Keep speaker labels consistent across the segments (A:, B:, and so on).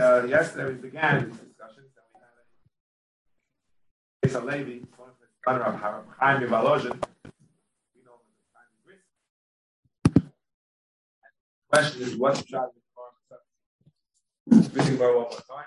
A: Uh, yesterday we began discussions and we had. A Levi, one of the son of Chaim know the question is what's in the Speaking about one more time.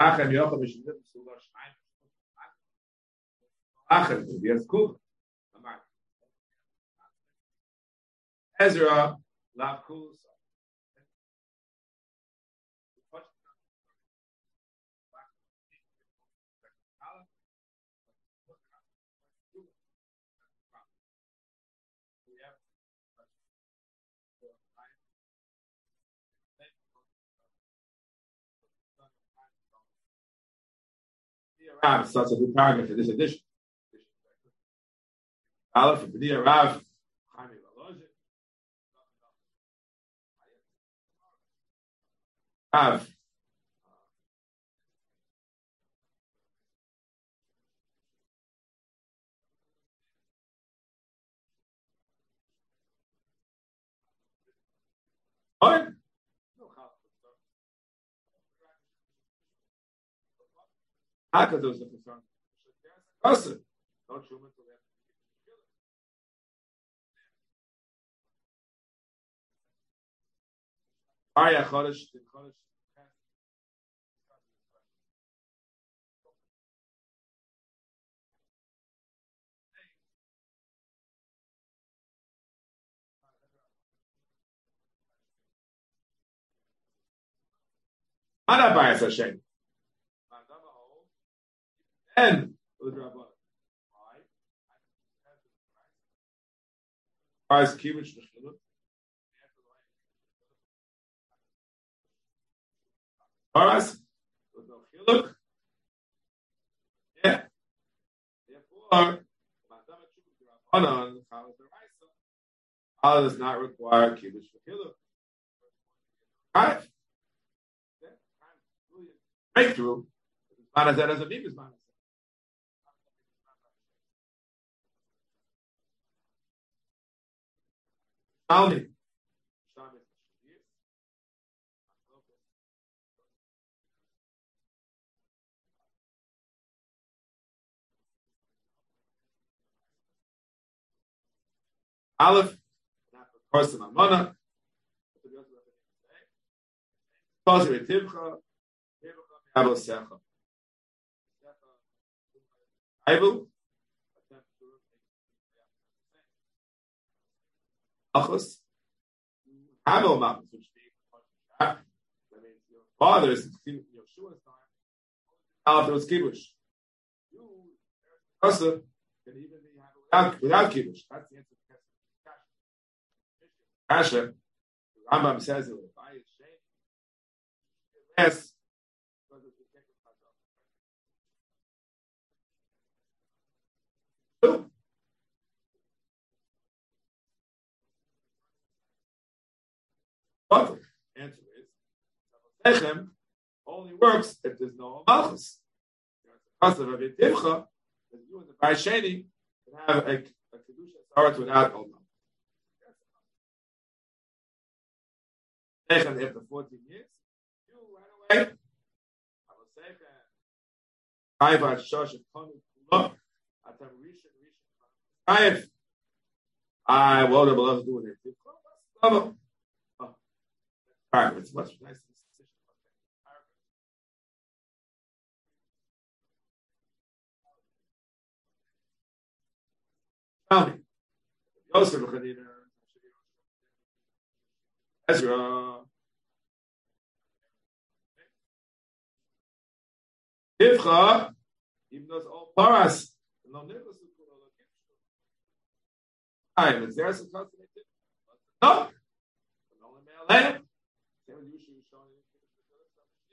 A: Achem Mishlim Sulah Shmaim. Achem. Ezra, Lav. Rav starts a new paragraph in this edition. Aleph, B'niyah Rav, Rav. What? Hakadosh the concern. Kasa. Don't you want to let Arya Chodesh, Chodesh. Ana Bayas Hashem and with Rabbanon. Why? Why is mechiluk? Taras with no chiluk. Yeah. Therefore, Allah does not require kibbutz mechiluk. Right? Breakthrough. Manazet doesn't mean this manazet. Almi. Aleph, Tazir Tivcha, Tivcha Malchus. Hamel Malchus, which means your Yeshua's time. After was Kiddush. You, can even be without, Kiddush. That's the answer to the Kasha. Rambam says it shame. Yes. But the answer is Sechem only works if there's no Malchus. Because of a Tivcha, that you and the Baisheni can have a, a Kedusha start without Olam. Sechem after 14 years, you right away. I will say that Chayv Shosh Konu Kula Atam Rishon Yosef Ezra. Even though it's all paras, no is cool. Time, it's there some. No, only male lamb. Same as usually showing.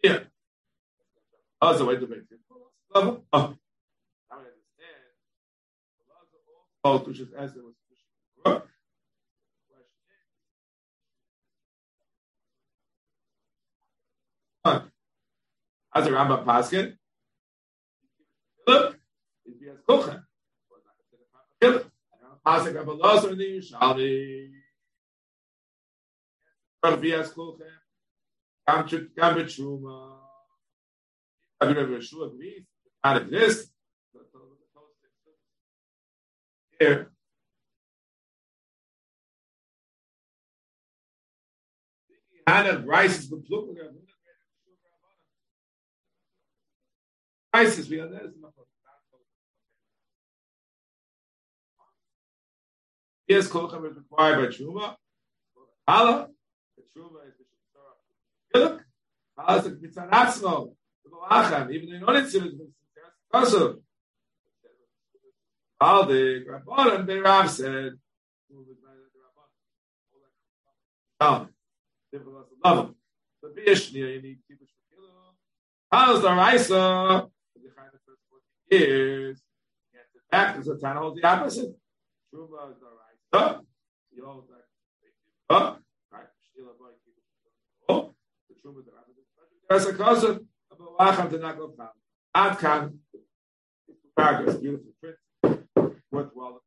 A: Yeah. Oh, so wait to make it. Oh, I understand. Oh, which is as it was. As a Rambam Paskin, Look, if he has kuchen, Pasik Abalos or the Yushalmi. Has kuchen, Gam B'Tshuma. I mean, if Yeshua agrees, not exist. Here. Hannah rice is the plural. Rice we are there. Yes, kulchem is required by truma. Hala, the truma is the shemara. Hala is the mitzaratzmo. Even though not in Silas, also. All the Rabbanan, the Rav said, Oh, level. The Bishnia, you need people to kill. How's the Raisa? The first 14 years. Get the back, a Tana holds the opposite. Is the. You oh, right? Oh, the Truma is the Raisa. There's a. Wacham to not go down. Ad kan, paragraphs, beautiful print, worthwhile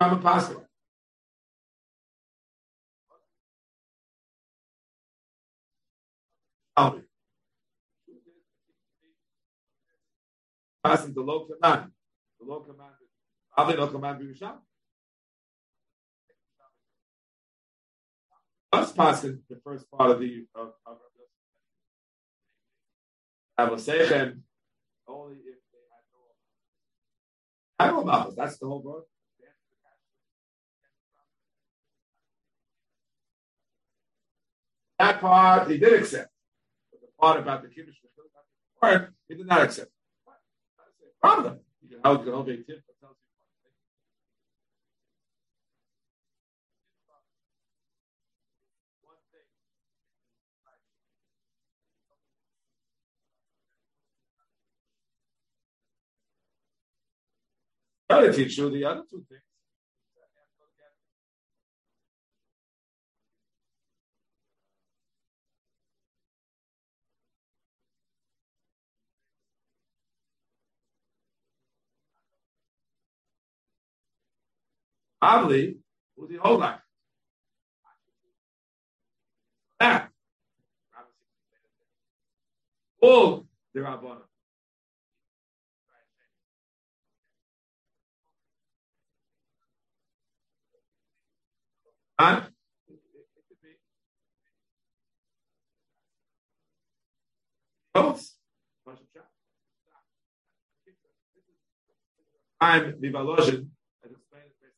A: I'm a pastor. Passing the low command. The low command probably no command B'Yisham. Us passing the first part of the of, of Avosechem only if they had no Malchus. That's the whole book. That part he did accept. But the part about the Kiddush he did not accept. Problem. You can help the tip Try to teach you the other two things. Probably with the whole life. That. All the Rabbana. And both. Oh. I'm Vivalojin, as explained in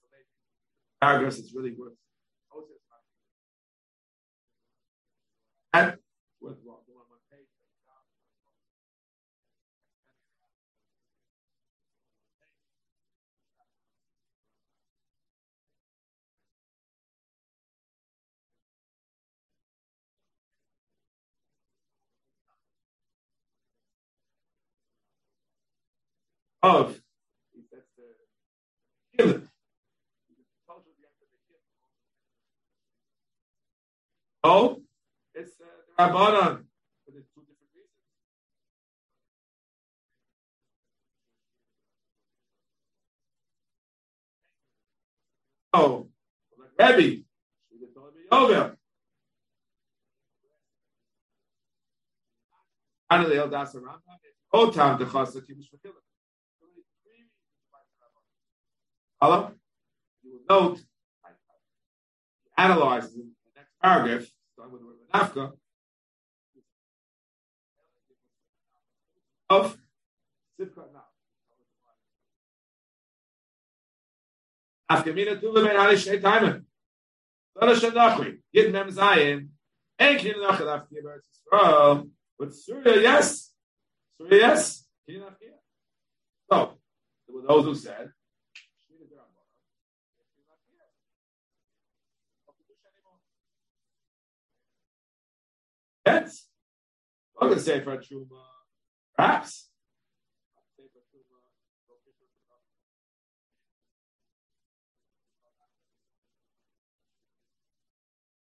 A: paragraphs, it's really worth. And with what one page. of the killing. Oh, it's uh, the Rabbanon, but it's two different reasons. Oh, like Rabbi, over. Finally, El Das Rambam, Otam, the Chasa Kibbush Mechilah. Allah, you will note, analyze in the next paragraph, starting with the word of Sivka now. After mina tu le menali shnei taimen. Zara shenachri. Yid mem zayin. And can you not have Eretz But Surya, yes. Surya, yes. Can you So, there were those who said, Yes. I'm going to say for a truma, perhaps.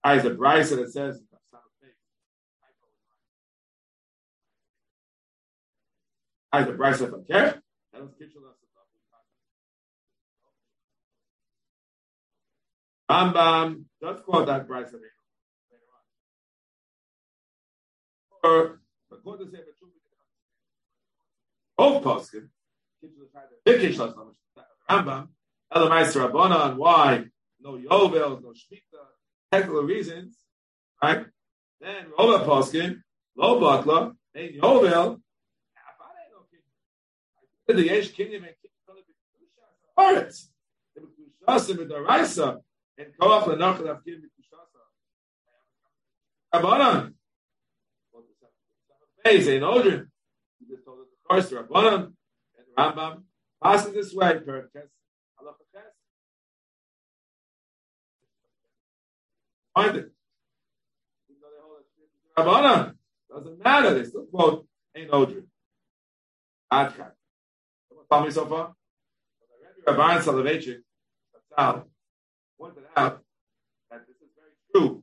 A: I the Bryce that says I the Bryce of care. Rambam does quote that Bryce both poskim, the Rambam, Elamaister Rabbanan, why no Yovel, no Shmita, technical reasons, right? Then Rova poskim, Lo Batla, Ein Yovel, the Yesh Kinyan and Haaretz. The Kushasa with the Raisa and Koach Lenachal Avkim Kushasa. Rabbanan, Hey, say no, You just told us the course, the Rabbanan and Rambam pass it this way, per ches, halacha ches. Find it. Rabbanan doesn't matter. They still quote ain't Odrin. Adkan. Tell me so far. Rabban Soloveitchik, Sal, pointed out that this is very true.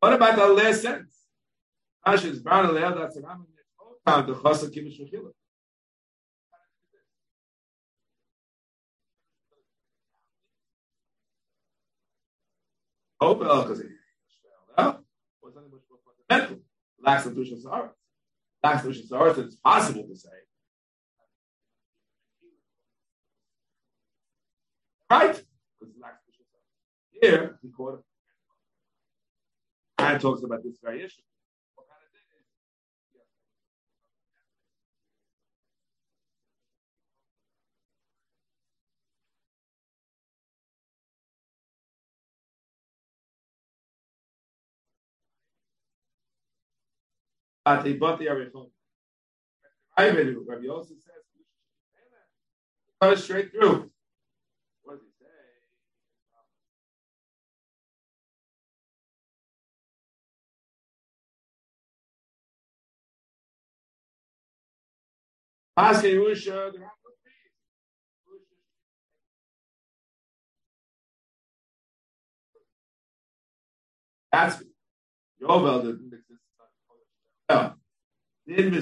A: What about the last sentence? Ash's brother Leil that's around time the chasa kibbush v'chila. Opel because he well, was something much more fundamental. Lacks of dushas aretz. Lacks of dushas aretz. It's possible to say. Right? Because lacks Here, he quoted. And talks about this very issue. At the body of Rechon. I believe Rabbi Yosef says, go straight through. What does he say? Ask Yerusha, the That's Yovel didn't exist. Ja. Den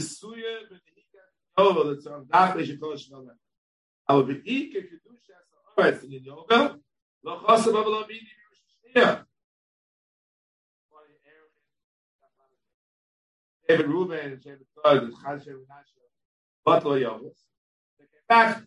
A: Yovel, das ist da welche Kosch noch. Aber wenn ich geduscht habe, Arbeit in Yovel, noch hast du aber noch wie die ja. David Ruben, David Todd, Khashem Nasha, Batlo Yovel. Back,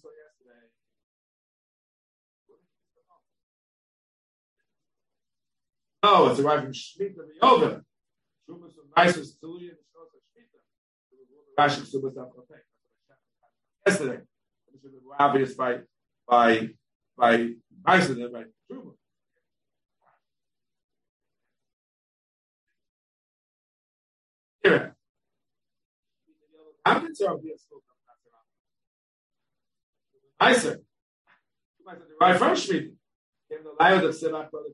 A: No, it's arrived from Shemitah Yovel. Shumas of the Shos of Shemitah. Rashi Subas Apotek. Yesterday. This is obvious by by by Nisus and by Truma. Here. Are we spoke of Nicer. Right from Shemitah. Came the lion of the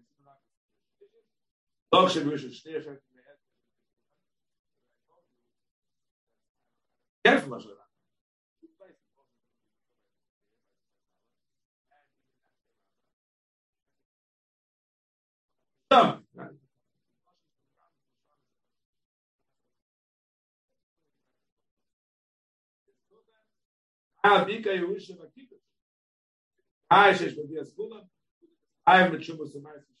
A: Rambam. Careful, Some. Ah, Bika Yerusha Vakikus. Ah, Shesh Badias Kulam. I have mit Shumos und Meis gespielt in Yom.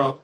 A: So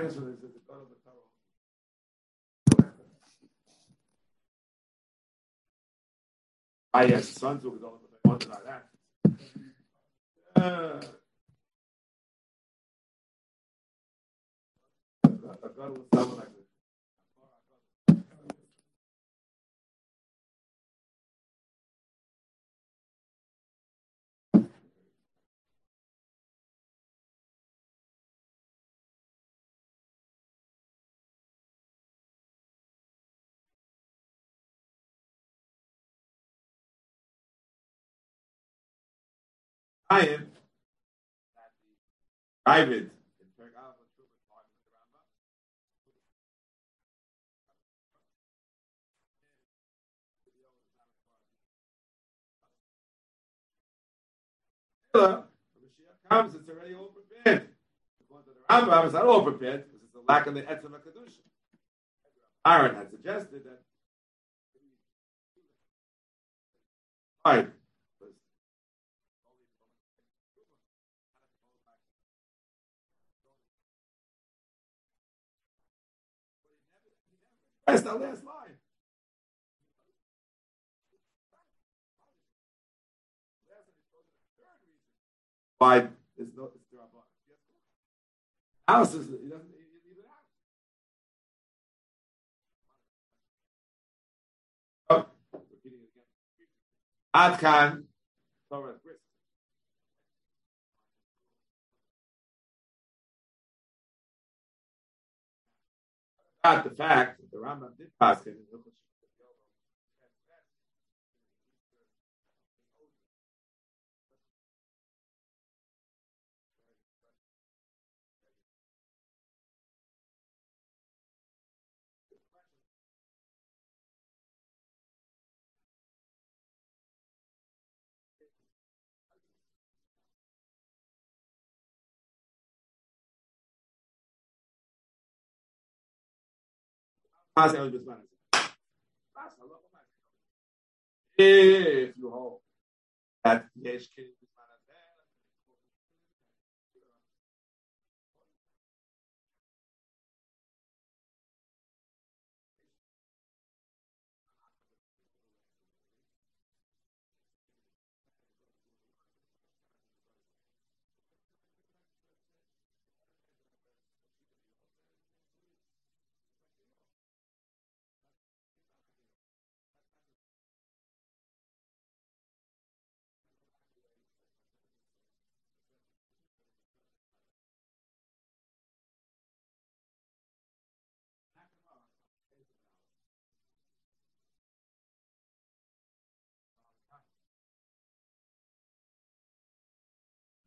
A: is the the yes, sons I wanted like that. Uh, God was someone this. I am private. comes, it's already all prepared. To the Rambam, it's not all prepared because it's a lack of the etzem kedusha. Aaron had suggested that. Right. That's the last line. Why there's no House is he doesn't leave it out. Oh, the fact the Rambam did pass it in Hilchos If you hold that yesh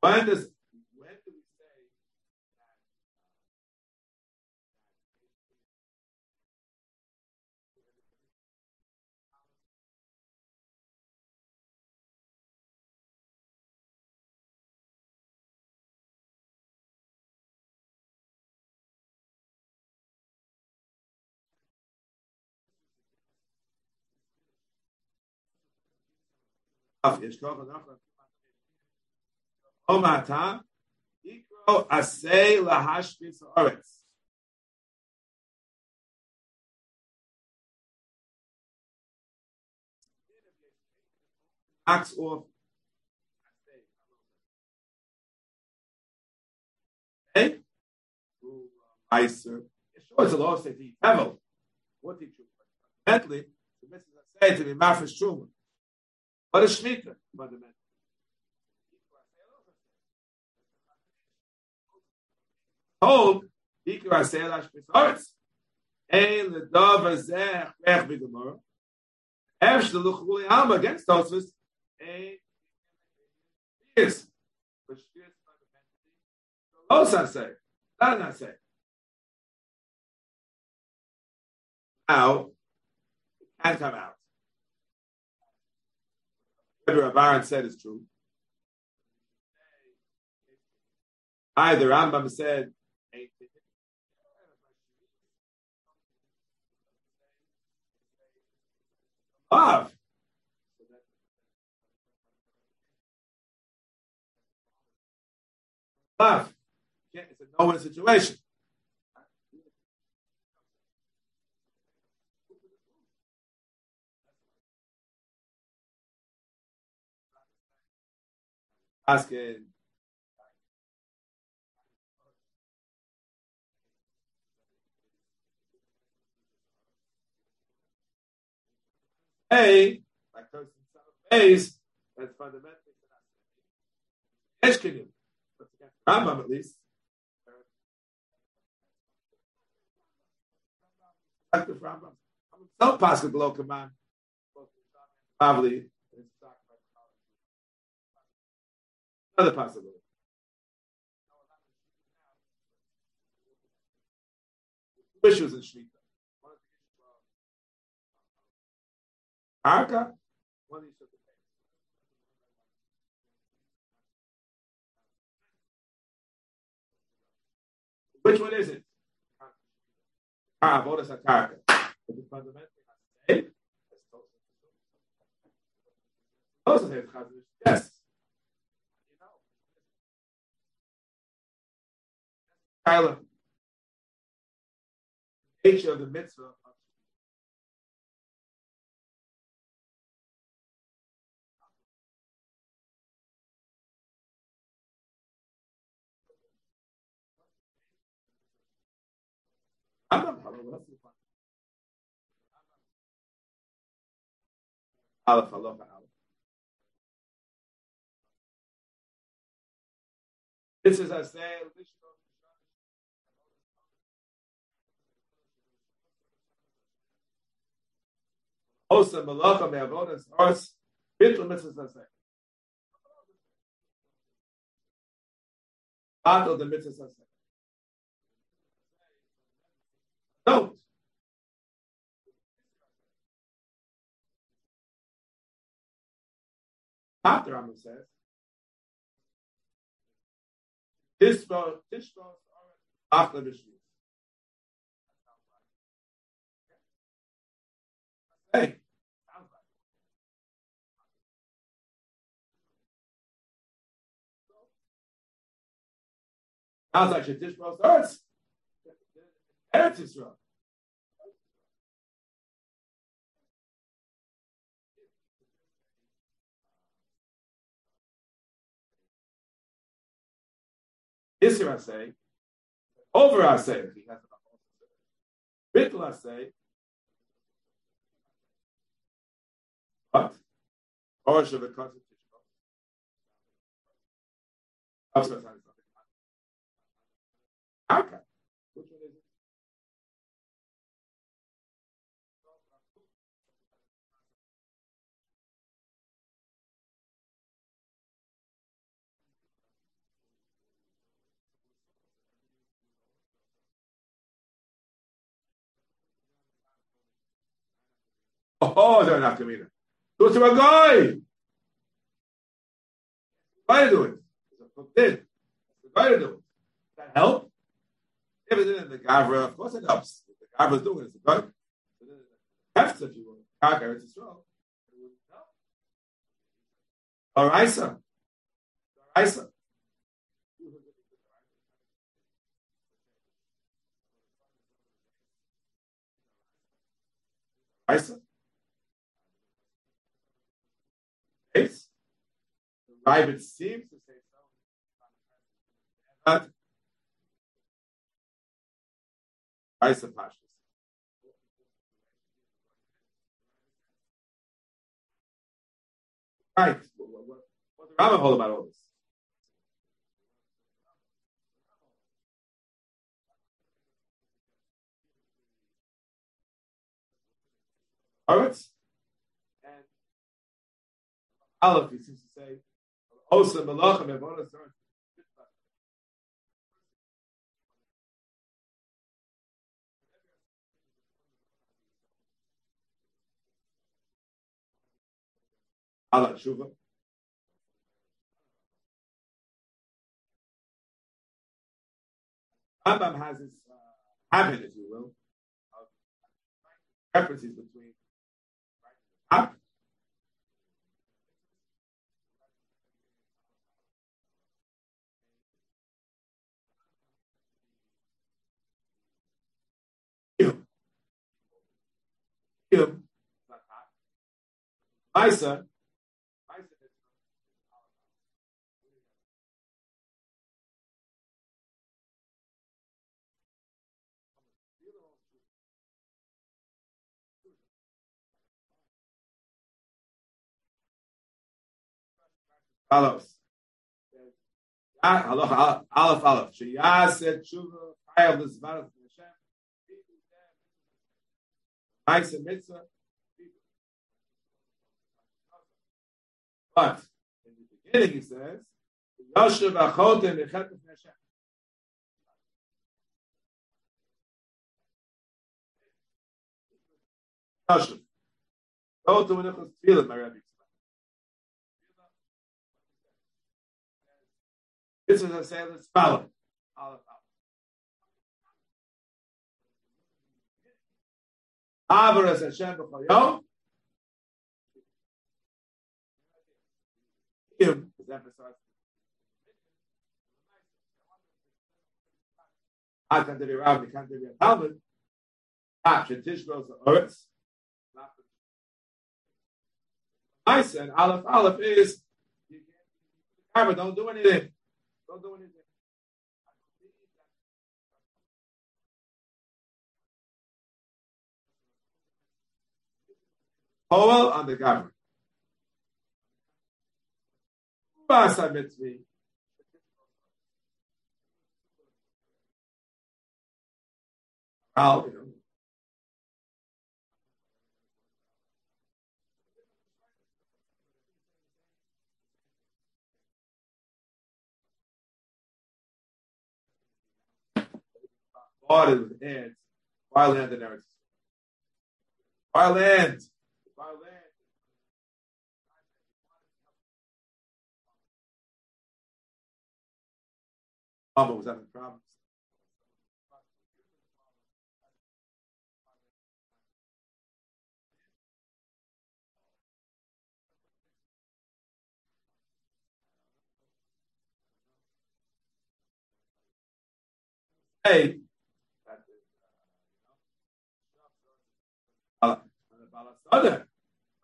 A: When does when do we say that Omata, Ikro Asay Lahashbis Oretz. Acts off. Okay? Meiser. Sure, it's a law say the devil. What did you Fundamentally, the message I say to be Mafresh Truman. What is Shemitah? Fundamentally. Alma against Tosfos. Fundamentally. Los say. Not say. Now, it can come out. Whatever Abaran said is true. Either Rambam said Love. Love. It's a no-win situation. Asking A, like person son of A's, that's fundamentally against Rambam at least. Rambam. Some Pascal below command. Probably. Another possibility. Issues in Shmita. Should pay. Which one is it? Ah, bonus attack. But the fundamental thing I say also says yes. Tyler. Nature of the mitzvah Aleph Aleph Aleph. This is I say. Osa malacha me'avodas ars bittul mitzvahs asay. Battle the mitzvahs asay. Don't. After Rambam says, Tishbos, Tishbos, Achla Bishvi. Hey, sounds like starts. Eretz Yisrael. Isser I say, over I say, I say, what? Or should it constitute? Okay. Oh, they're not coming. Do it to a guy. Why do it? It's forbid. Why do it? That help? If it's in the Gavra, of course it helps. If the Gavra is doing it, it's a good. Hefts, if you will. Kaga, it's a strong. It would help. Oraisa. Oraisa. Oraisa. Case. The Rabbit seems to say so. Isa Pashas. Right. What, what, what's the Rambam hold about all this? All right. Aleph, he seems to say, Osa Malachim Evonas Allah Shuva. Rambam has this uh, habit, if you will, of references between right, him. Isa. Follows. Aleph, Aleph, Aleph. Sheyaseh tshuva, chayav l'zvaras Nice and mitzvah. But in the beginning he says, Yoshev achotem echet Hashem. Yoshev. Go to Tefillah, my. This is a say let's follow. Avaras Hashem emphasized. I can't be Rav, I can't be a Talmud. Ah. Nice and Aleph Aleph is don't do anything. Don't do anything. Powell on the. Al, Started with ants. Why land Eretz? Why? Why land? Mama was having problems. Hey,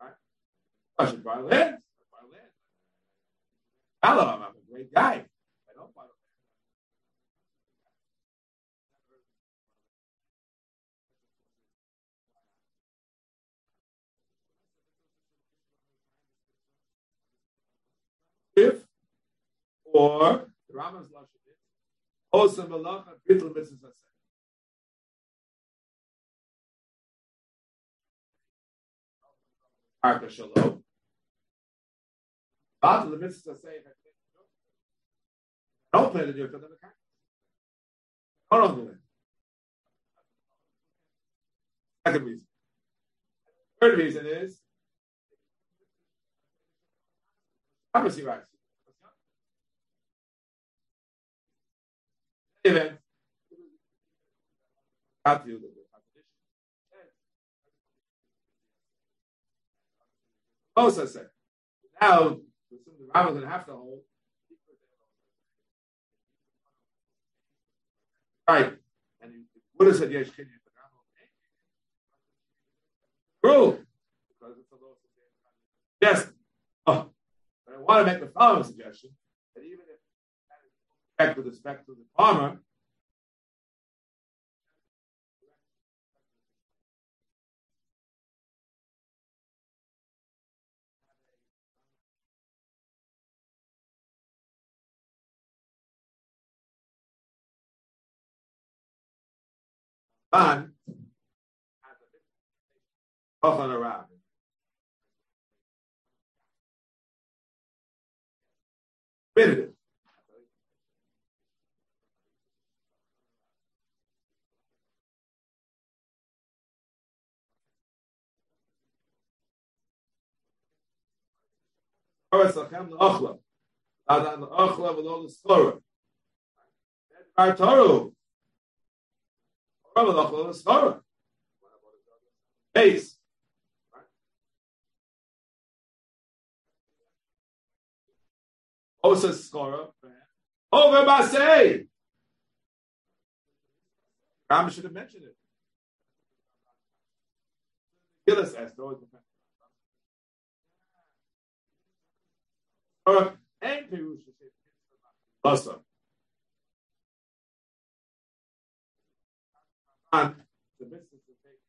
A: right? I should. Buy land. Hello, I'm a great guy. I don't buy land. If or the Rambam's lashon is also malacha bittul mitzvah Arka Shalom. But the mitzvah say don't to do it for them. Hold on to it. Second reason. Third reason is obviously right. Event. Mosa said. Now, the is going to have to hold. Right. And Buddha said, yes, can you? Little Yes. Oh, want to make the following suggestion that even if that is with respect to the farmer, often around. Toru. Base. Oh, Osa Skora. Over Masay. Oh, Ram should have mentioned it. Gillis asked, always the and Perush. Awesome. on the business of taking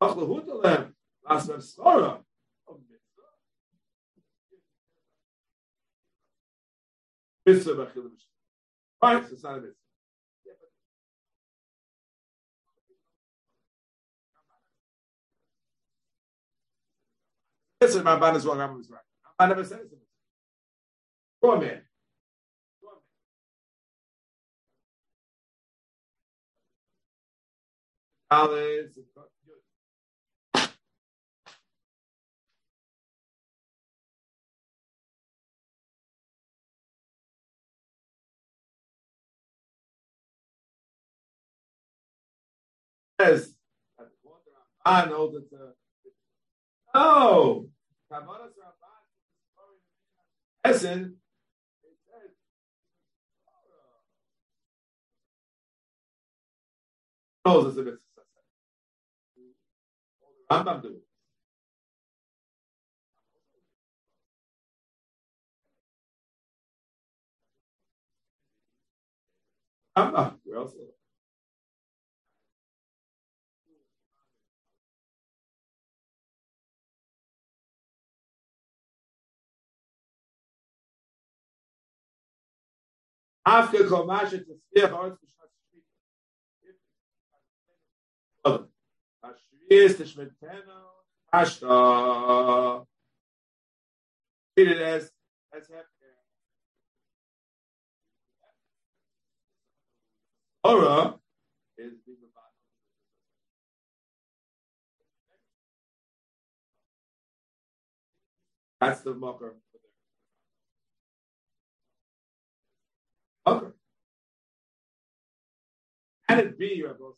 A: Achlahutalem, mitzvah. Mitzvah Bachilim. Right, so it's not a mitzvah. Listen, my ban is wrong. I'm right. I never said it. Poor man. Dallas. Says, I know that the no, knows it's a mitzvah. Rambam do it. Rambam, where else? After Komasha to spear Horus Ashvius to Shmeteno Ashta. Treat it as as. Torah is being That's the mocker. Okay. Can it be you have also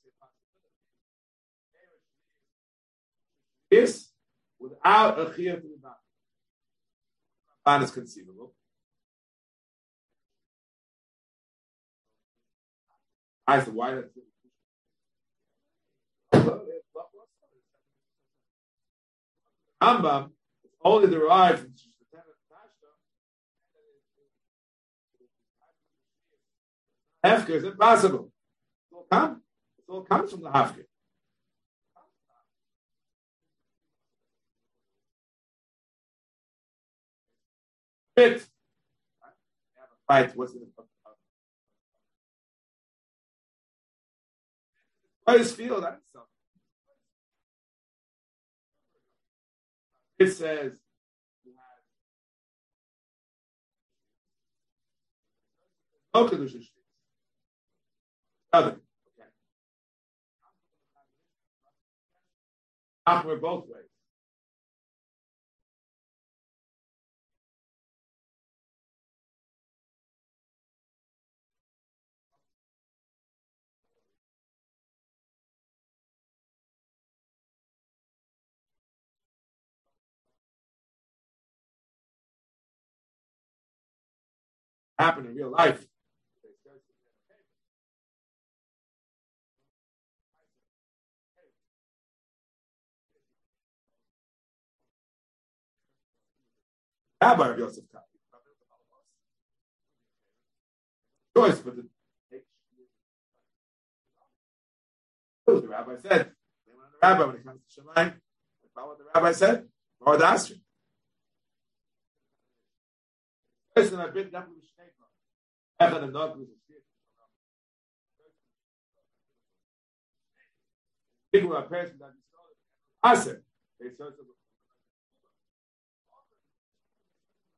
A: Yes, without a chiyah to the ban is conceivable. I said, why that's Rambam only derived from Hefker is impossible. It all comes. It all comes from the Hefker. Bit. Fight. What's the Rice field. That's something. It says no kedusha other. Okay. Both ways. Happen in real life. Rabbi of Yosef Kaf. Choice, but the, the rabbi said. The rabbi when it comes to Shemayim, follow what the rabbi said. Or the Asri. Listen, I've been with the Echad and Nog was a People are parents that I said, they said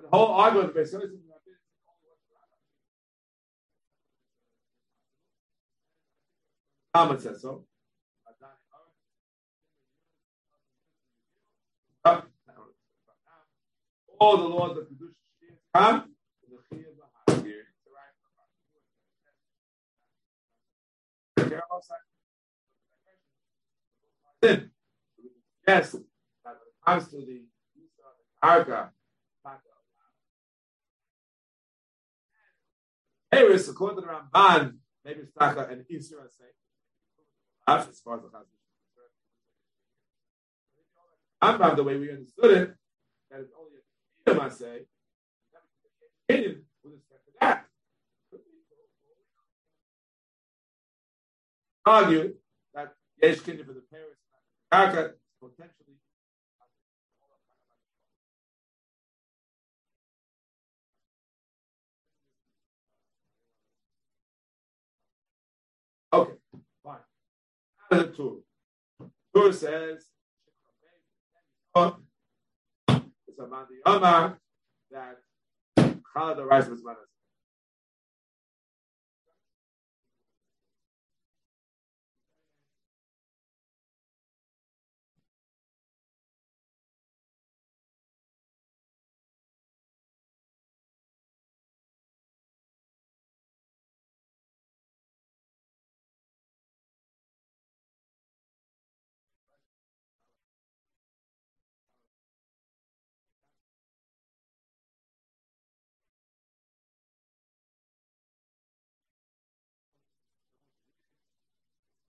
A: Oh, but the whole argument of the Beis says so. All the laws of Kedusha come the yes, that comes to the Arka, Paris, according to the Ramban, maybe it's Taka and Israel say, as far as the. Rambam, the way we understood it, that it's only a Kiyam, I say, opinion with respect to that. Argue that Yesh Kinyan for the parents karka potentially. Okay, fine. The Torah. Torah says it's a man that Chalad the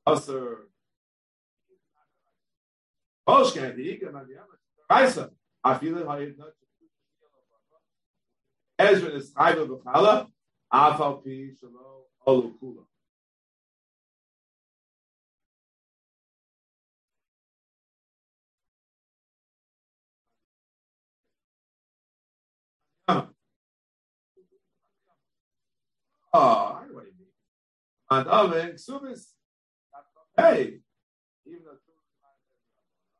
A: rice was manas. Also, Polschke, die Ige, man die Amma, Reise, a viele heute not Ezra is Shalom. Oh, I know what you mean. And Oven, Subis, Hey,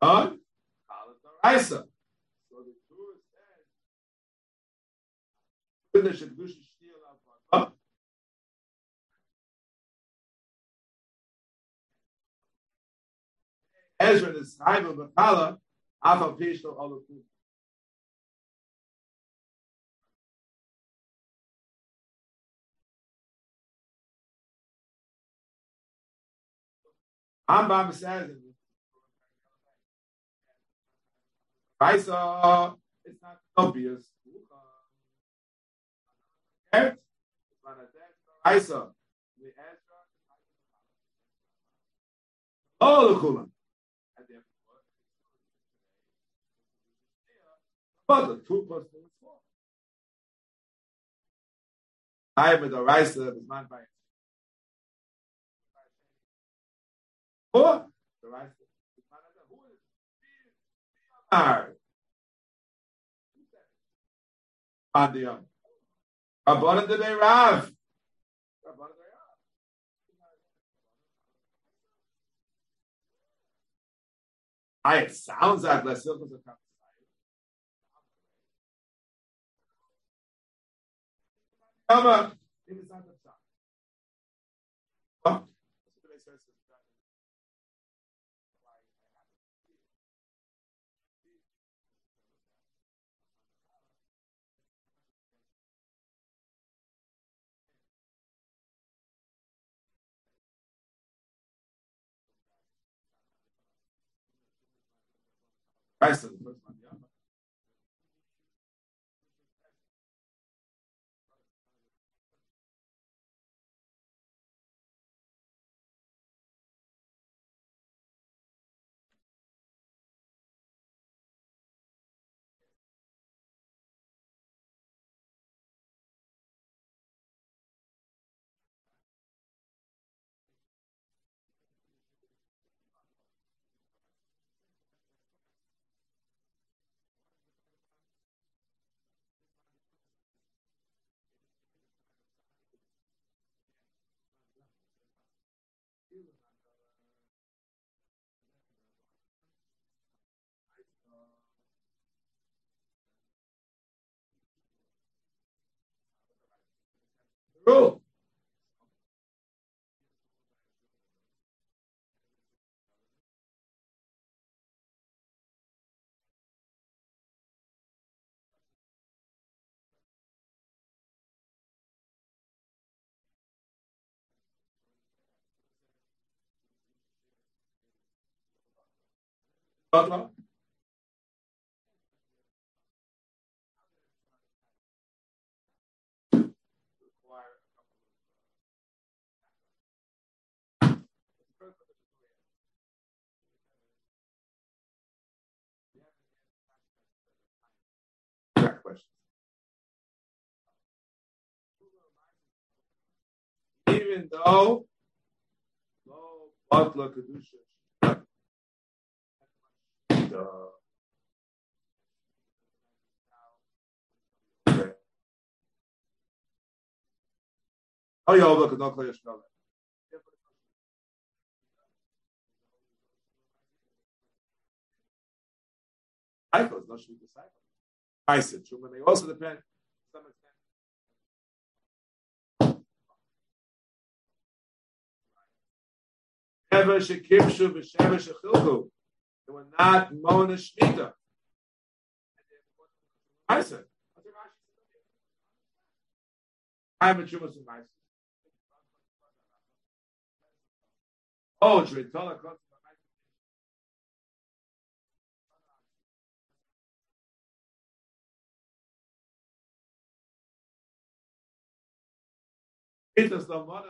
A: on Isa. The Torah says, "Finish it, Gush Shniel Av Ezra is time of Afa Pishto Olakum. Ambam says Raisa, it's not obvious. Raisa, Oh, the Kulam. But the two plus two is four. I am the Raisa, is man by Four. Who is on the Rabbanan de Rav. I it sounds like Come on. It is shot. What? Christ Rule. Butler. Even though butler kedusha. Oh, yeah, look, no clear spell. Cycles, no Shmita cycle. I said, true, they also depend Ever shekibshu v'sheva shechilku. They were not mona shmita. I said. I'm a chumas from Meiser. Oh, from Meiser. It is the mother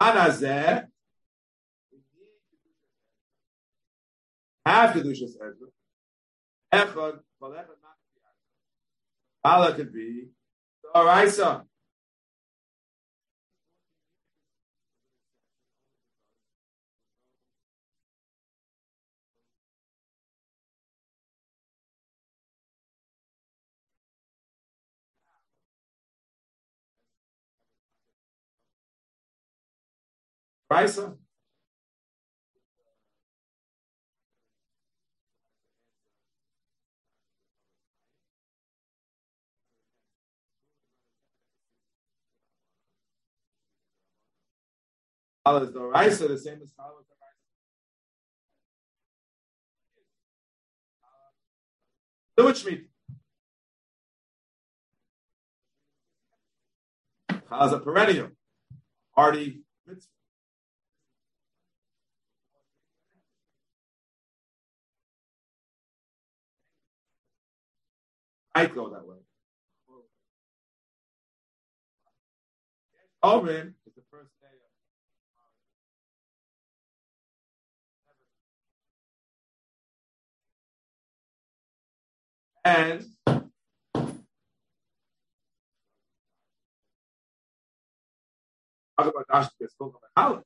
A: Anazeh. Have Kedushas Ezra. Echad, kol echad not. Allah could be Oraisa. Raisa. Is the Raisa, the same as Allah is the Raisa. Do it, Shmit. Challah is a perennial, hardy mitzvah. I'd go that way. Is the first day of and talk about Dash gets spoken about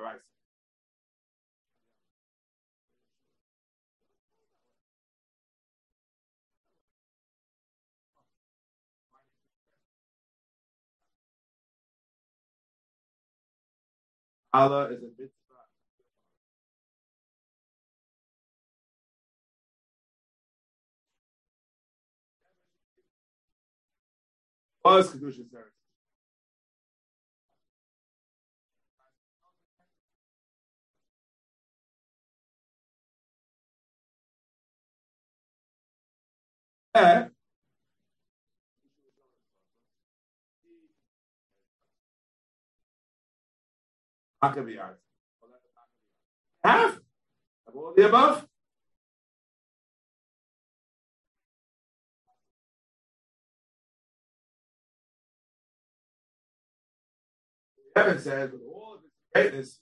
A: the. Allah is a mitzvah. Was Kedusha service. Art. Half of all the above. Heaven says, with all of its greatness,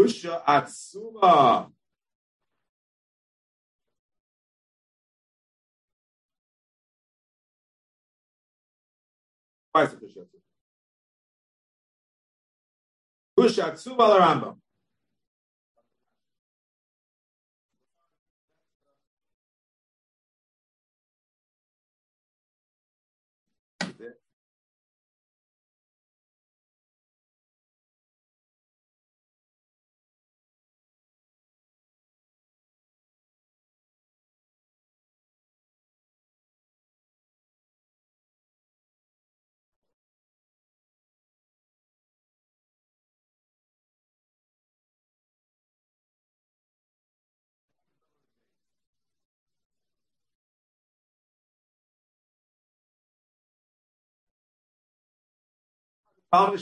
A: Kusha Atsuma. It Kusha Atsuma? Pusha Tzuba Rambam. Oh,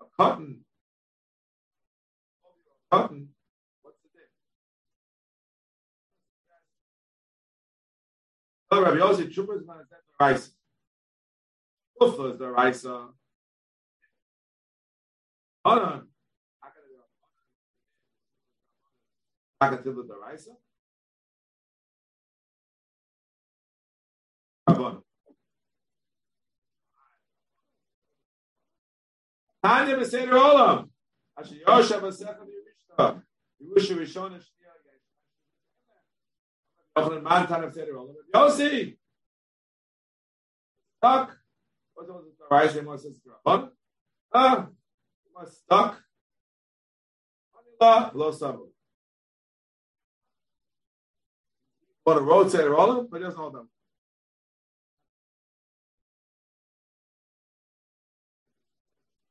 A: a cotton. Cotton. What's the difference? Oh, Rabbi Yossi, Chupa is the rice. Ufla is the rice. Uh. Hold on. Akatil the rice. Uh. Rabban. Tanya Beseder Olam. Asher Yosha Basecha Yerusha. Yerusha Rishon Shniya Yochanan Man Tanya Beseder Olam. Yossi. Stuck. What was it? Rice was it? Rabban. Ah. Was stuck. Hanila. Lo Sabu. On the road Seder Olam, but he doesn't know them.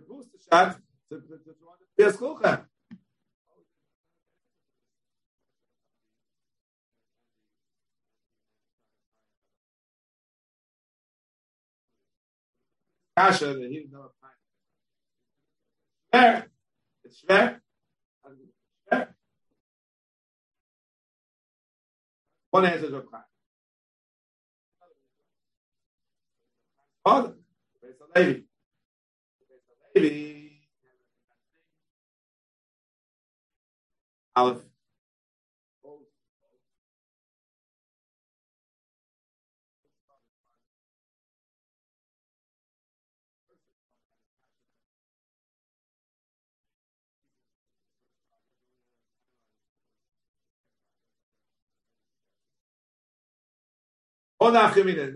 A: booster shot to, to, to, to be a school camp. Kasha that he didn't know Fair. It's fair. fair. One answer is a crime. Father, it's a lady. Maybe. Aleph give me the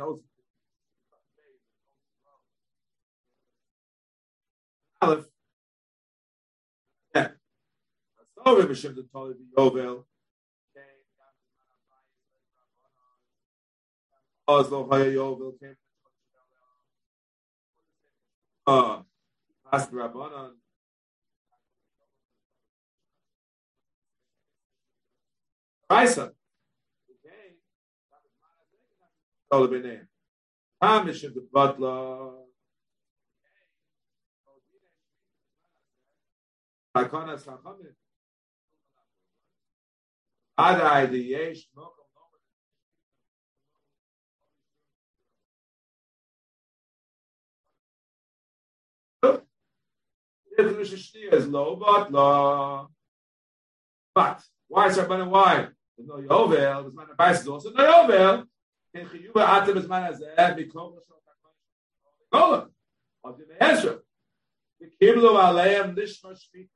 A: Aleph. Yeah. So Rebbe Shem the Tali Yovel. Oslo Haya Yovel came. Uh, past Rabbanon. Raisa. Tali Benem. Hamish the butler. Is low, but low. But why is? Why? There's no Yovel. No Yovel. Can Chiyuva Atem is man Gola. I'll give the Nishma Shmita.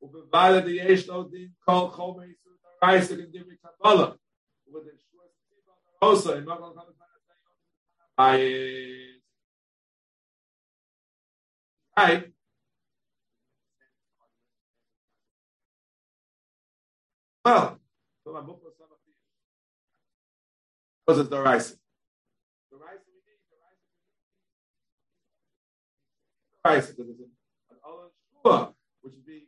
A: ובוועד יש לו דין כל חומר יסוד הרייסק עם דברי קבלה. ובדין שוע סטיבה also in not going to right well so my book was some of these because it's the rice the rice we need the rice the rice because it's which would be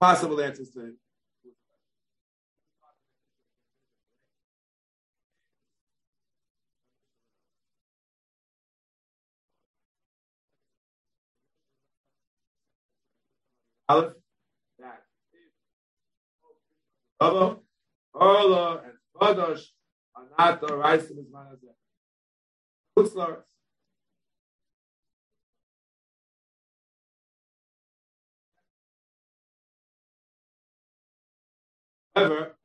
A: Possible answers to Aleph, that Baba, and are not the rice in his. However,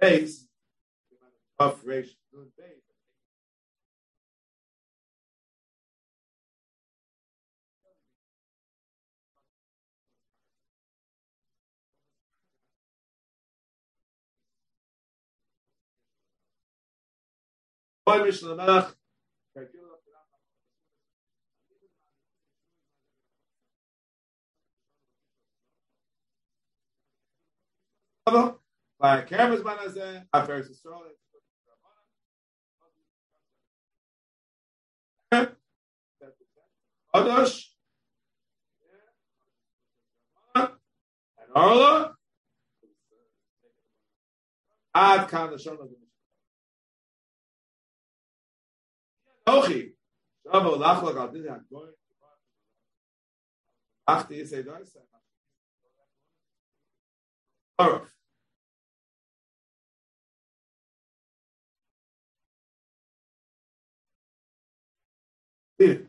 A: base, Melech, By Kerem Manazeh, Aferis Yisrael, Kadosh, and Arla, Ad Kan Lashon Ochi, Shabo Lachlok Al Didi HaGoy, Achti Yisei Doisei, Baruch.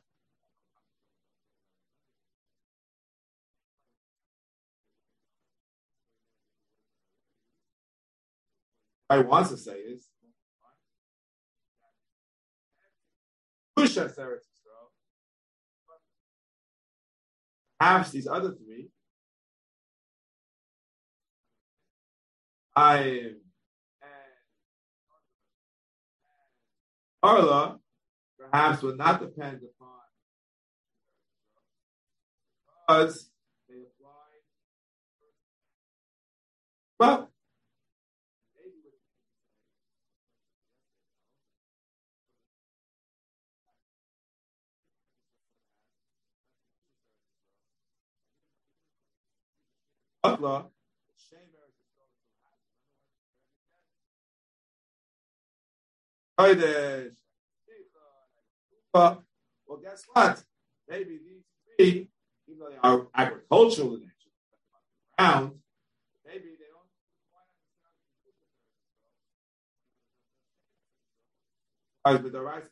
A: I want to say is Perhaps these other three. I Arla perhaps would not depend upon because they apply well Allah, Kodesh. Well, guess what? Maybe these three, even though they are agricultural in nature, ground, maybe they don't. But the rice is.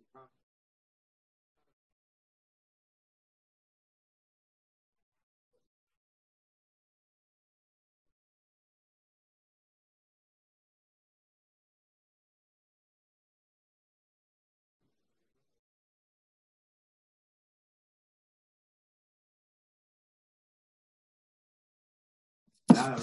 A: Now,